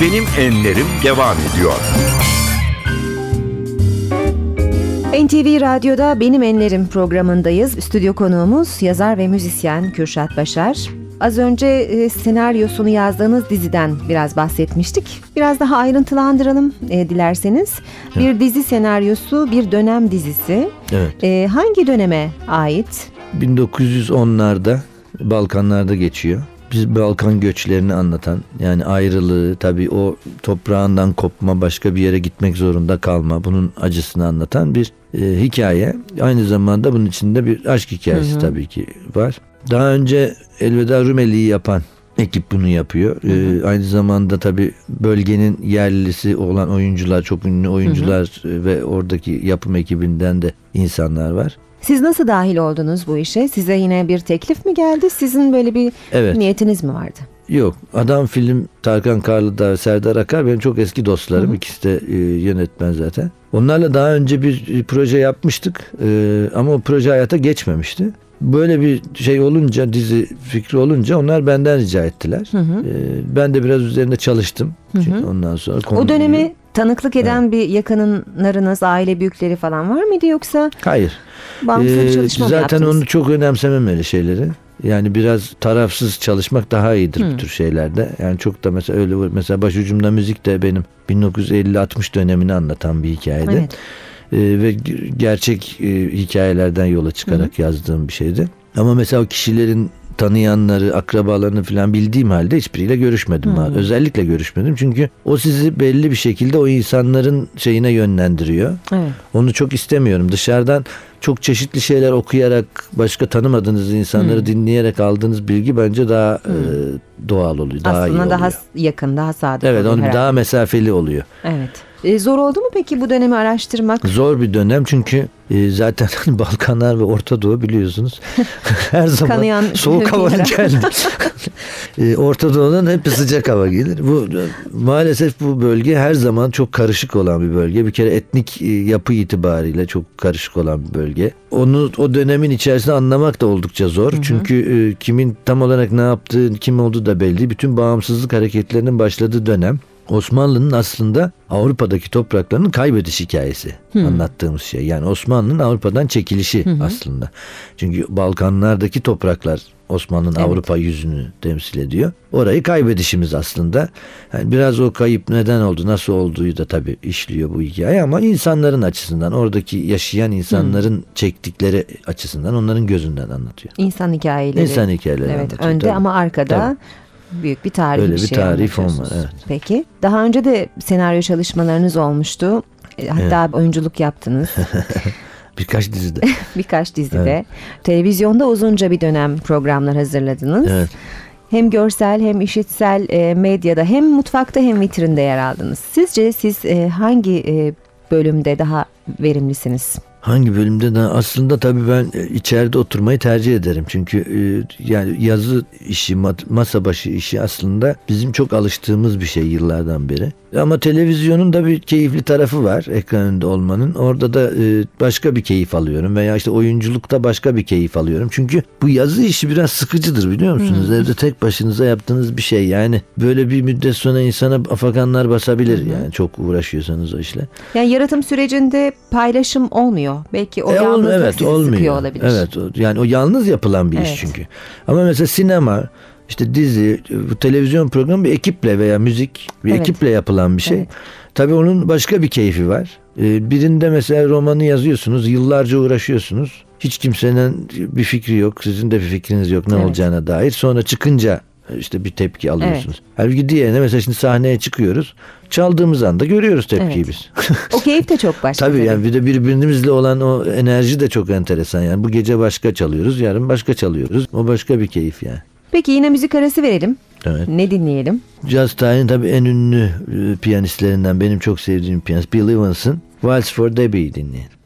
Benim Enlerim devam ediyor. NTV Radyo'da Benim Enlerim programındayız. Stüdyo konuğumuz yazar ve müzisyen Kürşat Başar. Az önce e, senaryosunu yazdığınız diziden biraz bahsetmiştik. Biraz daha ayrıntılandıralım e, dilerseniz. Bir dizi senaryosu, bir dönem dizisi. Evet. E, hangi döneme ait? 1910'larda Balkanlarda geçiyor. Biz Balkan göçlerini anlatan yani ayrılığı tabii o toprağından kopma başka bir yere gitmek zorunda kalma bunun acısını anlatan bir e, hikaye. Aynı zamanda bunun içinde bir aşk hikayesi tabii ki var. Daha önce Elveda Rumeli'yi yapan ekip bunu yapıyor. Ee, aynı zamanda tabii bölgenin yerlisi olan oyuncular, çok ünlü oyuncular e, ve oradaki yapım ekibinden de insanlar var. Siz nasıl dahil oldunuz bu işe? Size yine bir teklif mi geldi? Sizin böyle bir Evet. niyetiniz mi vardı? Yok. Adam film Tarkan Karlıdağ, Serdar Akar benim çok eski dostlarım. İkisi de e, yönetmen zaten. Onlarla daha önce bir e, proje yapmıştık. E, ama o proje hayata geçmemişti. Böyle bir şey olunca, dizi fikri olunca onlar benden rica ettiler. E, ben de biraz üzerinde çalıştım. Çünkü ondan sonra O konuyu- dönemi tanıklık eden bir yakınlarınız, aile büyükleri falan var mıydı yoksa Hayır. bağımsız bir Ee, çalışma mı zaten yaptınız? onu çok önemsemem öyle şeyleri. Yani biraz tarafsız çalışmak daha iyidir bu tür şeylerde. Yani çok da mesela öyle mesela başucumda müzik de benim 1950-60 dönemini anlatan bir hikayeydi. Evet. Ee, ve gerçek e, hikayelerden yola çıkarak yazdığım bir şeydi. Ama mesela o kişilerin tanıyanları, akrabalarını falan bildiğim halde hiçbiriyle görüşmedim. ben. Özellikle görüşmedim. Çünkü o sizi belli bir şekilde o insanların şeyine yönlendiriyor. Evet. Onu çok istemiyorum. Dışarıdan çok çeşitli şeyler okuyarak, başka tanımadığınız insanları dinleyerek aldığınız bilgi bence daha e, doğal oluyor. Daha iyi Aslında oluyor. daha yakın, daha sadık Evet, oluyor daha mesafeli oluyor. Evet. E, zor oldu mu peki bu dönemi araştırmak? Zor bir dönem çünkü e, zaten Balkanlar ve Orta Doğu biliyorsunuz. Her zaman Kanayan soğuk bir hava yer. geldi. E, Orta Doğu'dan hep sıcak hava gelir. Bu e, maalesef bu bölge her zaman çok karışık olan bir bölge. Bir kere etnik e, yapı itibariyle çok karışık olan bir bölge. Onu o dönemin içerisinde anlamak da oldukça zor. Çünkü e, kimin tam olarak ne yaptığı, kim olduğu da belli. Bütün bağımsızlık hareketlerinin başladığı dönem. Osmanlı'nın aslında Avrupa'daki topraklarının kaybediş hikayesi anlattığımız şey. Yani Osmanlı'nın Avrupa'dan çekilişi aslında. Çünkü Balkanlardaki topraklar Osmanlı'nın Evet. Avrupa yüzünü temsil ediyor. Orayı kaybedişimiz aslında. Yani biraz o kayıp neden oldu, nasıl olduğu da tabii işliyor bu hikaye ama insanların açısından, oradaki yaşayan insanların çektikleri açısından, onların gözünden anlatıyor. İnsan hikayeleri. İnsan hikayeleri Evet, anlatıyor, önde tabii. ama arkada büyük bir tarihi Öyle bir bir şey var, anlatıyorsunuz. evet. Peki. Daha önce de senaryo çalışmalarınız olmuştu. E, Hatta oyunculuk yaptınız Birkaç dizide. birkaç dizide. Televizyonda uzunca bir dönem programlar hazırladınız. Evet. Hem görsel hem işitsel e, medyada hem mutfakta hem vitrinde yer aldınız. Sizce siz e, hangi e, bölümde daha verimlisiniz? Hangi bölümde de aslında tabii ben e, içeride oturmayı tercih ederim. Çünkü e, yani yazı işi, masa başı işi aslında bizim çok alıştığımız bir şey yıllardan beri. Ama televizyonun da bir keyifli tarafı var ekran önünde olmanın. Orada da e, başka bir keyif alıyorum veya işte oyunculukta başka bir keyif alıyorum. Çünkü bu yazı işi biraz sıkıcıdır biliyor musunuz? Evde tek başınıza yaptığınız bir şey. Yani böyle bir müddet sonra insana afakanlar basabilir yani çok uğraşıyorsanız o işle. Yani yaratım sürecinde paylaşım olmuyor. Belki o E, yalnızlık evet, sizi olmuyor. sıkıyor olabilir. Evet yani o yalnız yapılan bir Evet. iş çünkü. Ama mesela sinema işte dizi, bu televizyon programı bir ekiple veya müzik bir Evet. ekiple yapılan bir şey. Evet. Tabii onun başka bir keyfi var. Ee, birinde mesela romanı yazıyorsunuz, yıllarca uğraşıyorsunuz. Hiç kimsenin bir fikri yok, sizin de bir fikriniz yok ne Evet. olacağına dair. Sonra çıkınca işte bir tepki alıyorsunuz. Halbuki diğerine mesela şimdi sahneye çıkıyoruz. Çaldığımız anda görüyoruz tepkiyi Evet. biz. O keyif de çok başka. Tabii yani bir de birbirimizle olan o enerji de çok enteresan. Yani bu gece başka çalıyoruz, yarın başka çalıyoruz. O başka bir keyif yani. Peki yine müzik arası verelim. Evet. Ne dinleyelim? Jazz tarihinin tabii en ünlü e, piyanistlerinden benim çok sevdiğim piyanist Bill Evans'ın Waltz for Debbie'yi dinleyelim.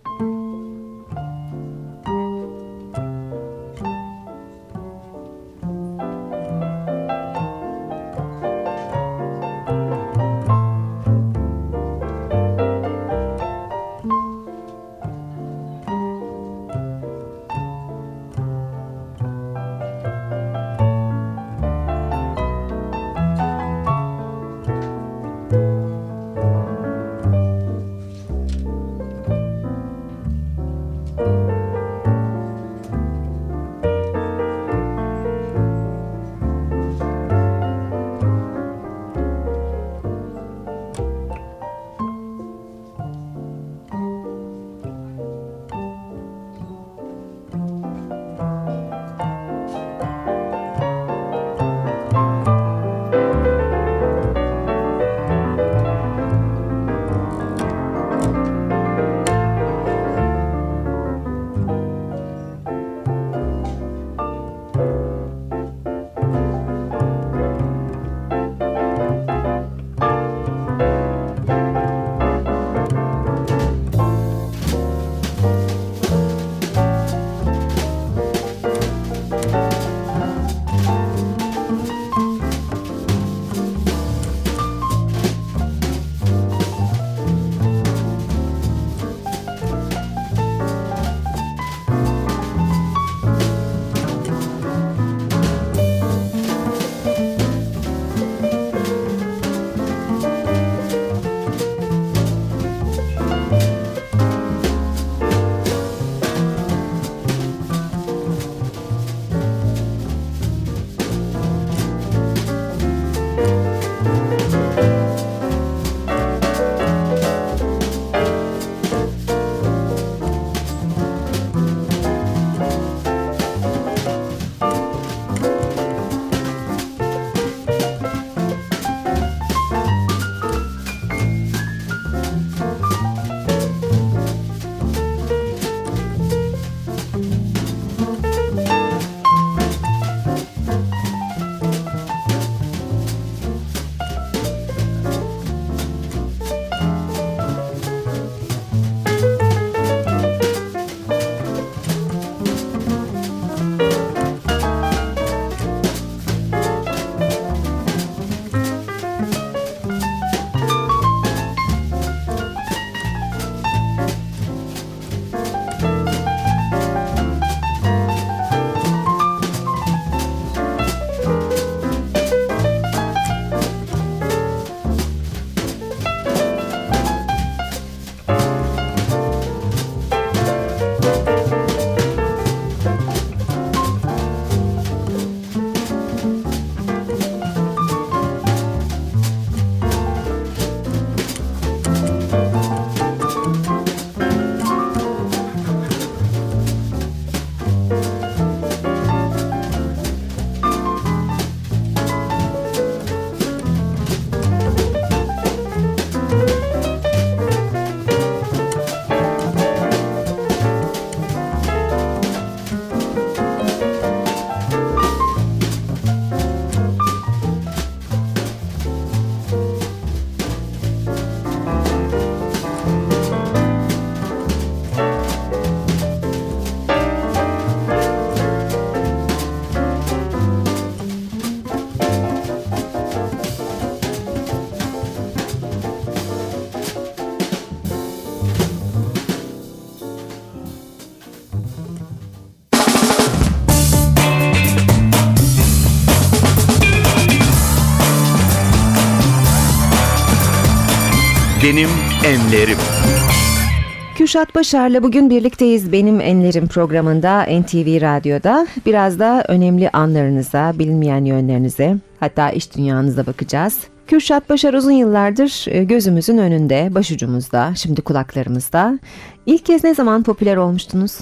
Benim Enlerim. Kürşat Başar'la bugün birlikteyiz Benim Enlerim programında NTV Radyo'da. Biraz da önemli anlarınıza, bilinmeyen yönlerinize, hatta iş dünyanıza bakacağız. Kürşat Başar uzun yıllardır e, gözümüzün önünde, başucumuzda, şimdi kulaklarımızda. İlk kez ne zaman popüler olmuştunuz?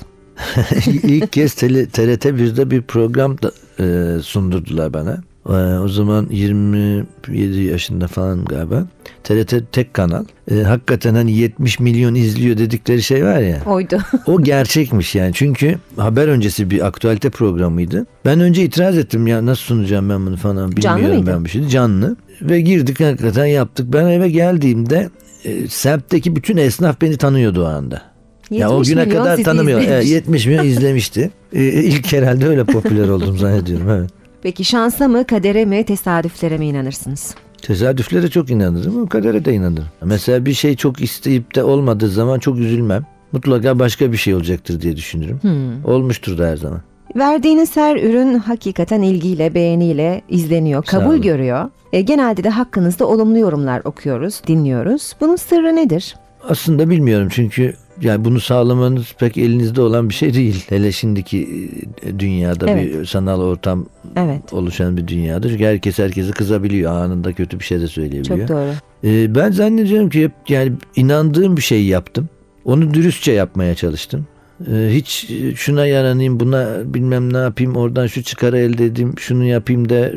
İlk kez tele, TRT 1'de bir program da, e, sundurdular bana. E, o zaman 27 yaşında falan galiba. TRT tek kanal. E, hakikaten hani 70 milyon izliyor dedikleri şey var ya. Oydu. O gerçekmiş yani. Çünkü haber öncesi bir aktualite programıydı. Ben önce itiraz ettim ya nasıl sunacağım ben bunu falan bilmiyorum ben bir şey. Canlı. Ve girdik hakikaten yaptık. Ben eve geldiğimde e, semtteki bütün esnaf beni tanıyordu o anda. Ya o 70 güne kadar tanımıyor. izlemiş. Evet, 70 milyon izlemişti. Ee, ilk herhalde öyle popüler oldum zannediyorum. Evet. Peki şansa mı, kadere mi, tesadüflere mi inanırsınız? Tesadüflere çok inanırım ama kadere de inanırım. Mesela bir şey çok isteyip de olmadığı zaman çok üzülmem. Mutlaka başka bir şey olacaktır diye düşünürüm. Hmm. Olmuştur da her zaman. Verdiğiniz her ürün hakikaten ilgiyle, beğeniyle izleniyor, kabul görüyor. E, genelde de hakkınızda olumlu yorumlar okuyoruz, dinliyoruz. Bunun sırrı nedir? Aslında bilmiyorum çünkü yani bunu sağlamanız pek elinizde olan bir şey değil. Hele şimdiki e, dünyada bir Evet. sanal ortam Evet, oluşan bir dünyada. Çünkü herkes herkese kızabiliyor. Anında kötü bir şey de söyleyebiliyor. çok doğru. Ee, ben zannediyorum ki hep yani inandığım bir şeyi yaptım. Onu dürüstçe yapmaya çalıştım. Ee, hiç e, şuna yaranayım, buna bilmem ne yapayım, oradan şu çıkarı elde edeyim, şunu yapayım da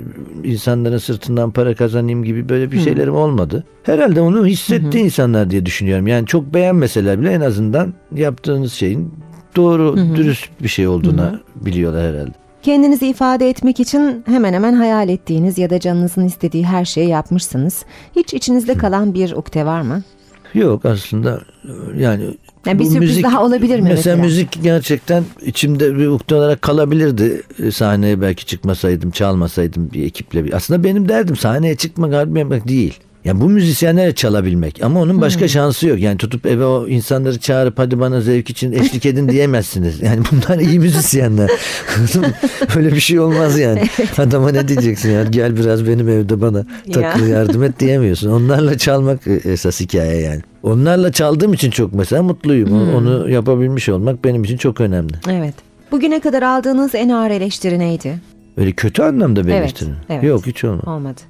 insanların sırtından para kazanayım gibi böyle bir şeylerim olmadı. Herhalde onu hissetti insanlar diye düşünüyorum. Yani çok beğenmeseler bile en azından yaptığınız şeyin doğru, dürüst bir şey olduğuna biliyorlar herhalde. Kendinizi ifade etmek için hemen hemen hayal ettiğiniz ya da canınızın istediği her şeyi yapmışsınız. Hiç içinizde kalan bir ukde var mı? Yok aslında yani Yani bir bu sürpriz daha olabilir mi mesela? müzik gerçekten içimde bir ukde olarak kalabilirdi. Sahneye belki çıkmasaydım, çalmasaydım bir ekiple. Bir. Aslında benim derdim sahneye çıkmak, albüm yapmak değil. Yani bu müzisyenlere çalabilmek ama onun başka şansı yok. Yani tutup eve o insanları çağırıp hadi bana zevk için eşlik edin diyemezsiniz. Yani bunlar iyi müzisyenler. Öyle bir şey olmaz yani. Adama ne diyeceksin ya gel biraz benim evde bana takıl yardım et diyemiyorsun. Onlarla çalmak e, esas hikaye yani. Onlarla çaldığım için çok mesela mutluyum. O- Onu yapabilmiş olmak benim için çok önemli. Evet. Bugüne kadar aldığınız en ağır eleştiri neydi? Öyle kötü anlamda bir Evet, eleştiri. evet. Yok hiç olmadı. Olmadı.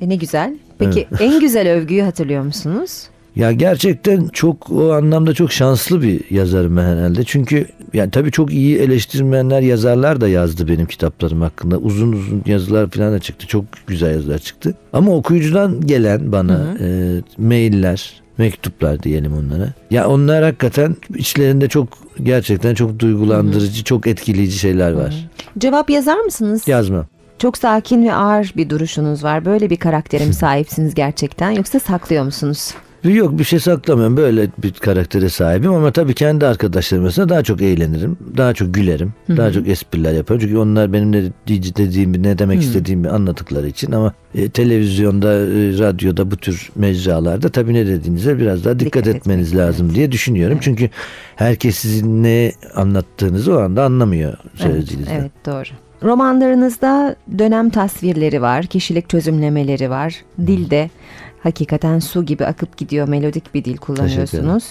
E ne güzel. Peki en güzel övgüyü hatırlıyor musunuz? Ya gerçekten çok o anlamda çok şanslı bir yazarım ben herhalde. Çünkü yani tabii çok iyi eleştirmenler, yazarlar da yazdı benim kitaplarım hakkında. Uzun uzun yazılar falan da çıktı. Çok güzel yazılar çıktı. Ama okuyucudan gelen bana e, mailler, mektuplar diyelim onlara. Ya onlar hakikaten içlerinde çok gerçekten çok duygulandırıcı, çok etkileyici şeyler var. Cevap yazar mısınız? Yazma. Çok sakin ve ağır bir duruşunuz var. Böyle bir karaktere mi sahipsiniz gerçekten yoksa saklıyor musunuz? Yok bir şey saklamıyorum. Böyle bir karaktere sahibim ama tabii kendi arkadaşlarım arasında daha çok eğlenirim. Daha çok gülerim. Daha çok espriler yaparım. Çünkü onlar benim ne dediğimi, ne demek istediğimi anladıkları için ama e, televizyonda, e, radyoda bu tür mecralarda tabii ne dediğinize biraz daha dikkat, Dikkat etmeniz etmek lazım diye düşünüyorum. Çünkü herkes sizin ne anlattığınızı o anda anlamıyor Evet, söylediğinizden. evet doğru. Romanlarınızda dönem tasvirleri var, kişilik çözümlemeleri var. Dilde hakikaten su gibi akıp gidiyor, melodik bir dil kullanıyorsunuz.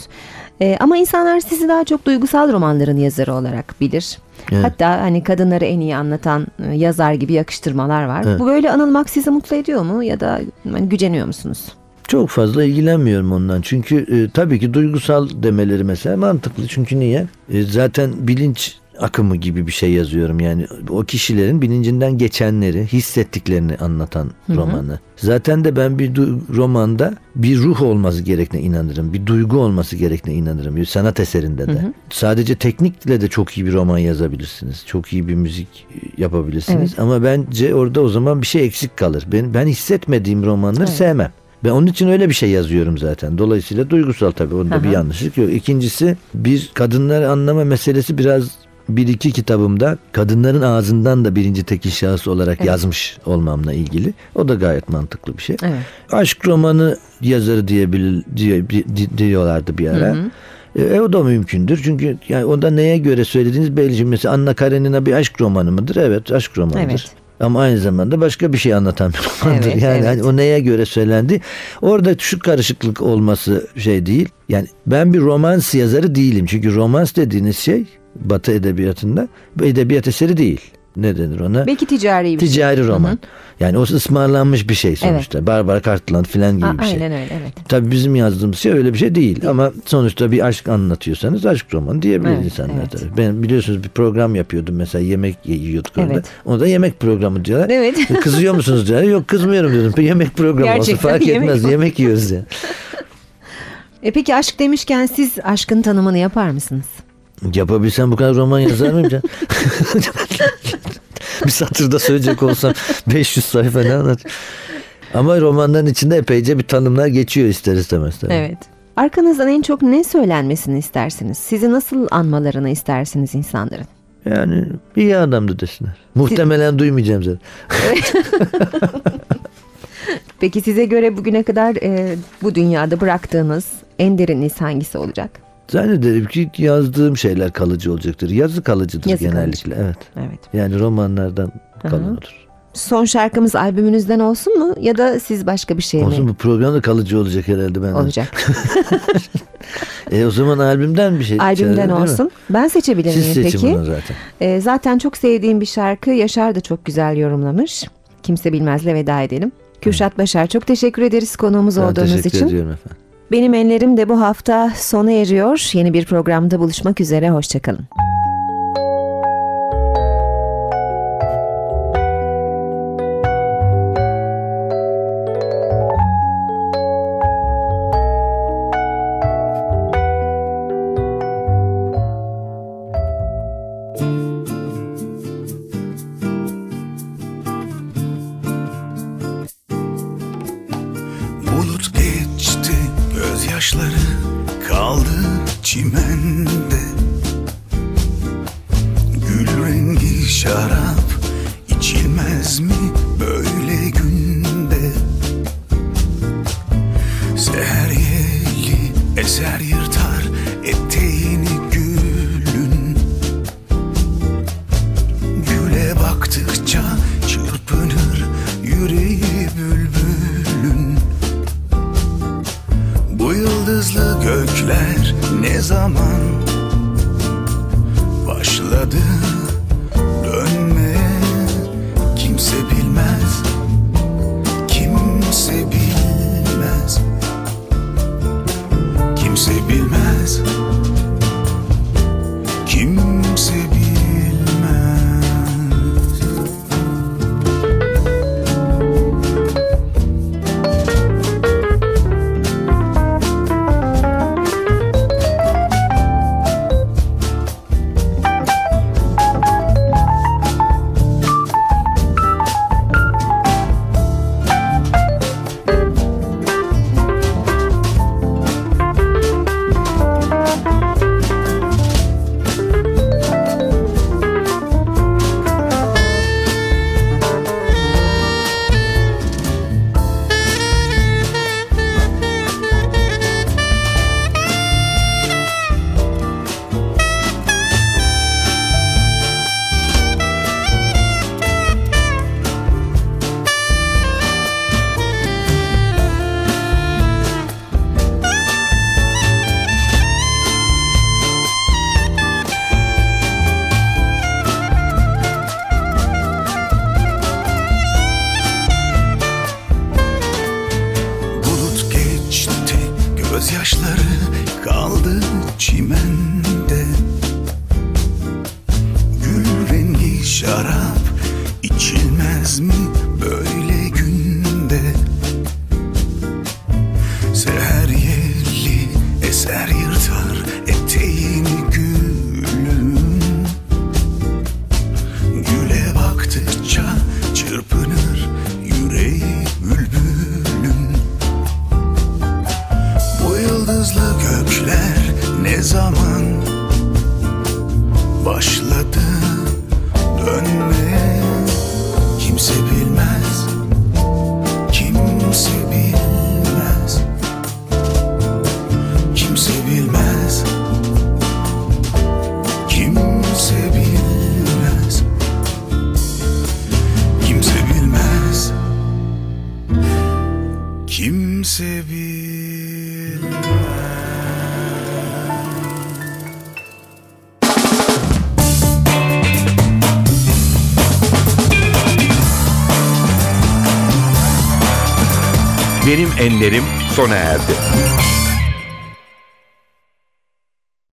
Ee, ama insanlar sizi daha çok duygusal romanların yazarı olarak bilir. Evet. Hatta hani kadınları en iyi anlatan e, yazar gibi yakıştırmalar var. Evet. Bu böyle anılmak sizi mutlu ediyor mu ya da hani güceniyor musunuz? Çok fazla ilgilenmiyorum ondan. Çünkü e, tabii ki duygusal demeleri mesela mantıklı. Çünkü niye? E, zaten bilinç akımı gibi bir şey yazıyorum. Yani o kişilerin bilincinden geçenleri, hissettiklerini anlatan romanı. Zaten de ben bir du- romanda bir ruh olması gerektiğine inanırım. Bir duygu olması gerektiğine inanırım. Bir sanat eserinde de. Sadece teknikle de çok iyi bir roman yazabilirsiniz. Çok iyi bir müzik e, yapabilirsiniz. Ama bence orada o zaman bir şey eksik kalır. Ben ben hissetmediğim romanları sevmem. Ben onun için öyle bir şey yazıyorum zaten. Dolayısıyla duygusal tabii. Onda bir Aha. yanlışlık yok. İkincisi bir kadınları anlama meselesi biraz bir iki kitabımda kadınların ağzından da birinci tekil şahıs olarak yazmış olmamla ilgili. O da gayet mantıklı bir şey. Evet. Aşk romanı yazarı diyebil diye, di- diyorlardı bir ara. E, o da mümkündür. Çünkü yani onda neye göre söylediğiniz belli. Mesela Anna Karenina bir aşk romanı mıdır? Evet aşk romanıdır. Evet. ama aynı zamanda başka bir şey anlatan bir romandır. Evet, yani evet. hani o neye göre söylendi? Orada şu karışıklık olması şey değil. Yani ben bir romans yazarı değilim. Çünkü romans dediğiniz şey Batı edebiyatında bu edebiyat eseri değil. Ne denir ona? Belki ticari bir şey. Ticari roman. Yani o ısmarlanmış bir şey sonuçta. Barbara Cartland falan gibi Aa, bir şey. Aynen öyle evet. Tabii bizim yazdığımız şey öyle bir şey değil. Ama sonuçta bir aşk anlatıyorsanız aşk romanı diyebilir Evet, insanlar evet. tabii. Ben biliyorsunuz bir program yapıyordum mesela yemek yiyorduk orada. Evet. Ona da yemek programı diyorlar. Evet. Kızıyor musunuz diyorlar. Yok kızmıyorum dedim. Yemek programı Gerçekten olsa fark yemek etmez. yemek yiyoruz ya. E peki aşk demişken siz aşkın tanımını yapar mısınız? Yapabilsem bu kadar roman yazar mıyım canım? bir satırda söyleyecek olsam 500 sayfa ne anlat? Ama romanların içinde epeyce bir tanımlar geçiyor ister istemez. Tabii. Evet. Arkanızdan en çok ne söylenmesini istersiniz? Sizi nasıl anmalarını istersiniz insanların? Yani iyi adamdı desinler. Muhtemelen duymayacağım zaten. Peki size göre bugüne kadar e, bu dünyada bıraktığınız en derin hangisi olacak? Zannederim ki yazdığım şeyler kalıcı olacaktır. Yazı kalıcıdır Yazı genellikle. Evet. Evet. Yani romanlardan kalan odur. Son şarkımız albümünüzden olsun mu ya da siz başka bir şey Olsun mi bu programda kalıcı olacak herhalde benden. olacak? E o zaman albümden bir şey. Albümden mi? olsun. Ben seçebilir Siz miyim seçin peki? bunu zaten. E, zaten çok sevdiğim bir şarkı Yaşar da çok güzel yorumlamış. Kimse bilmezle veda edelim. Kürşat Başar çok teşekkür ederiz konuğumuz Ben olduğunuz teşekkür için. ediyorum efendim. Benim enlerim de bu hafta sona eriyor. Yeni bir programda buluşmak üzere. Hoşçakalın. Şarap içilmez mi Benim Enlerim sona erdi.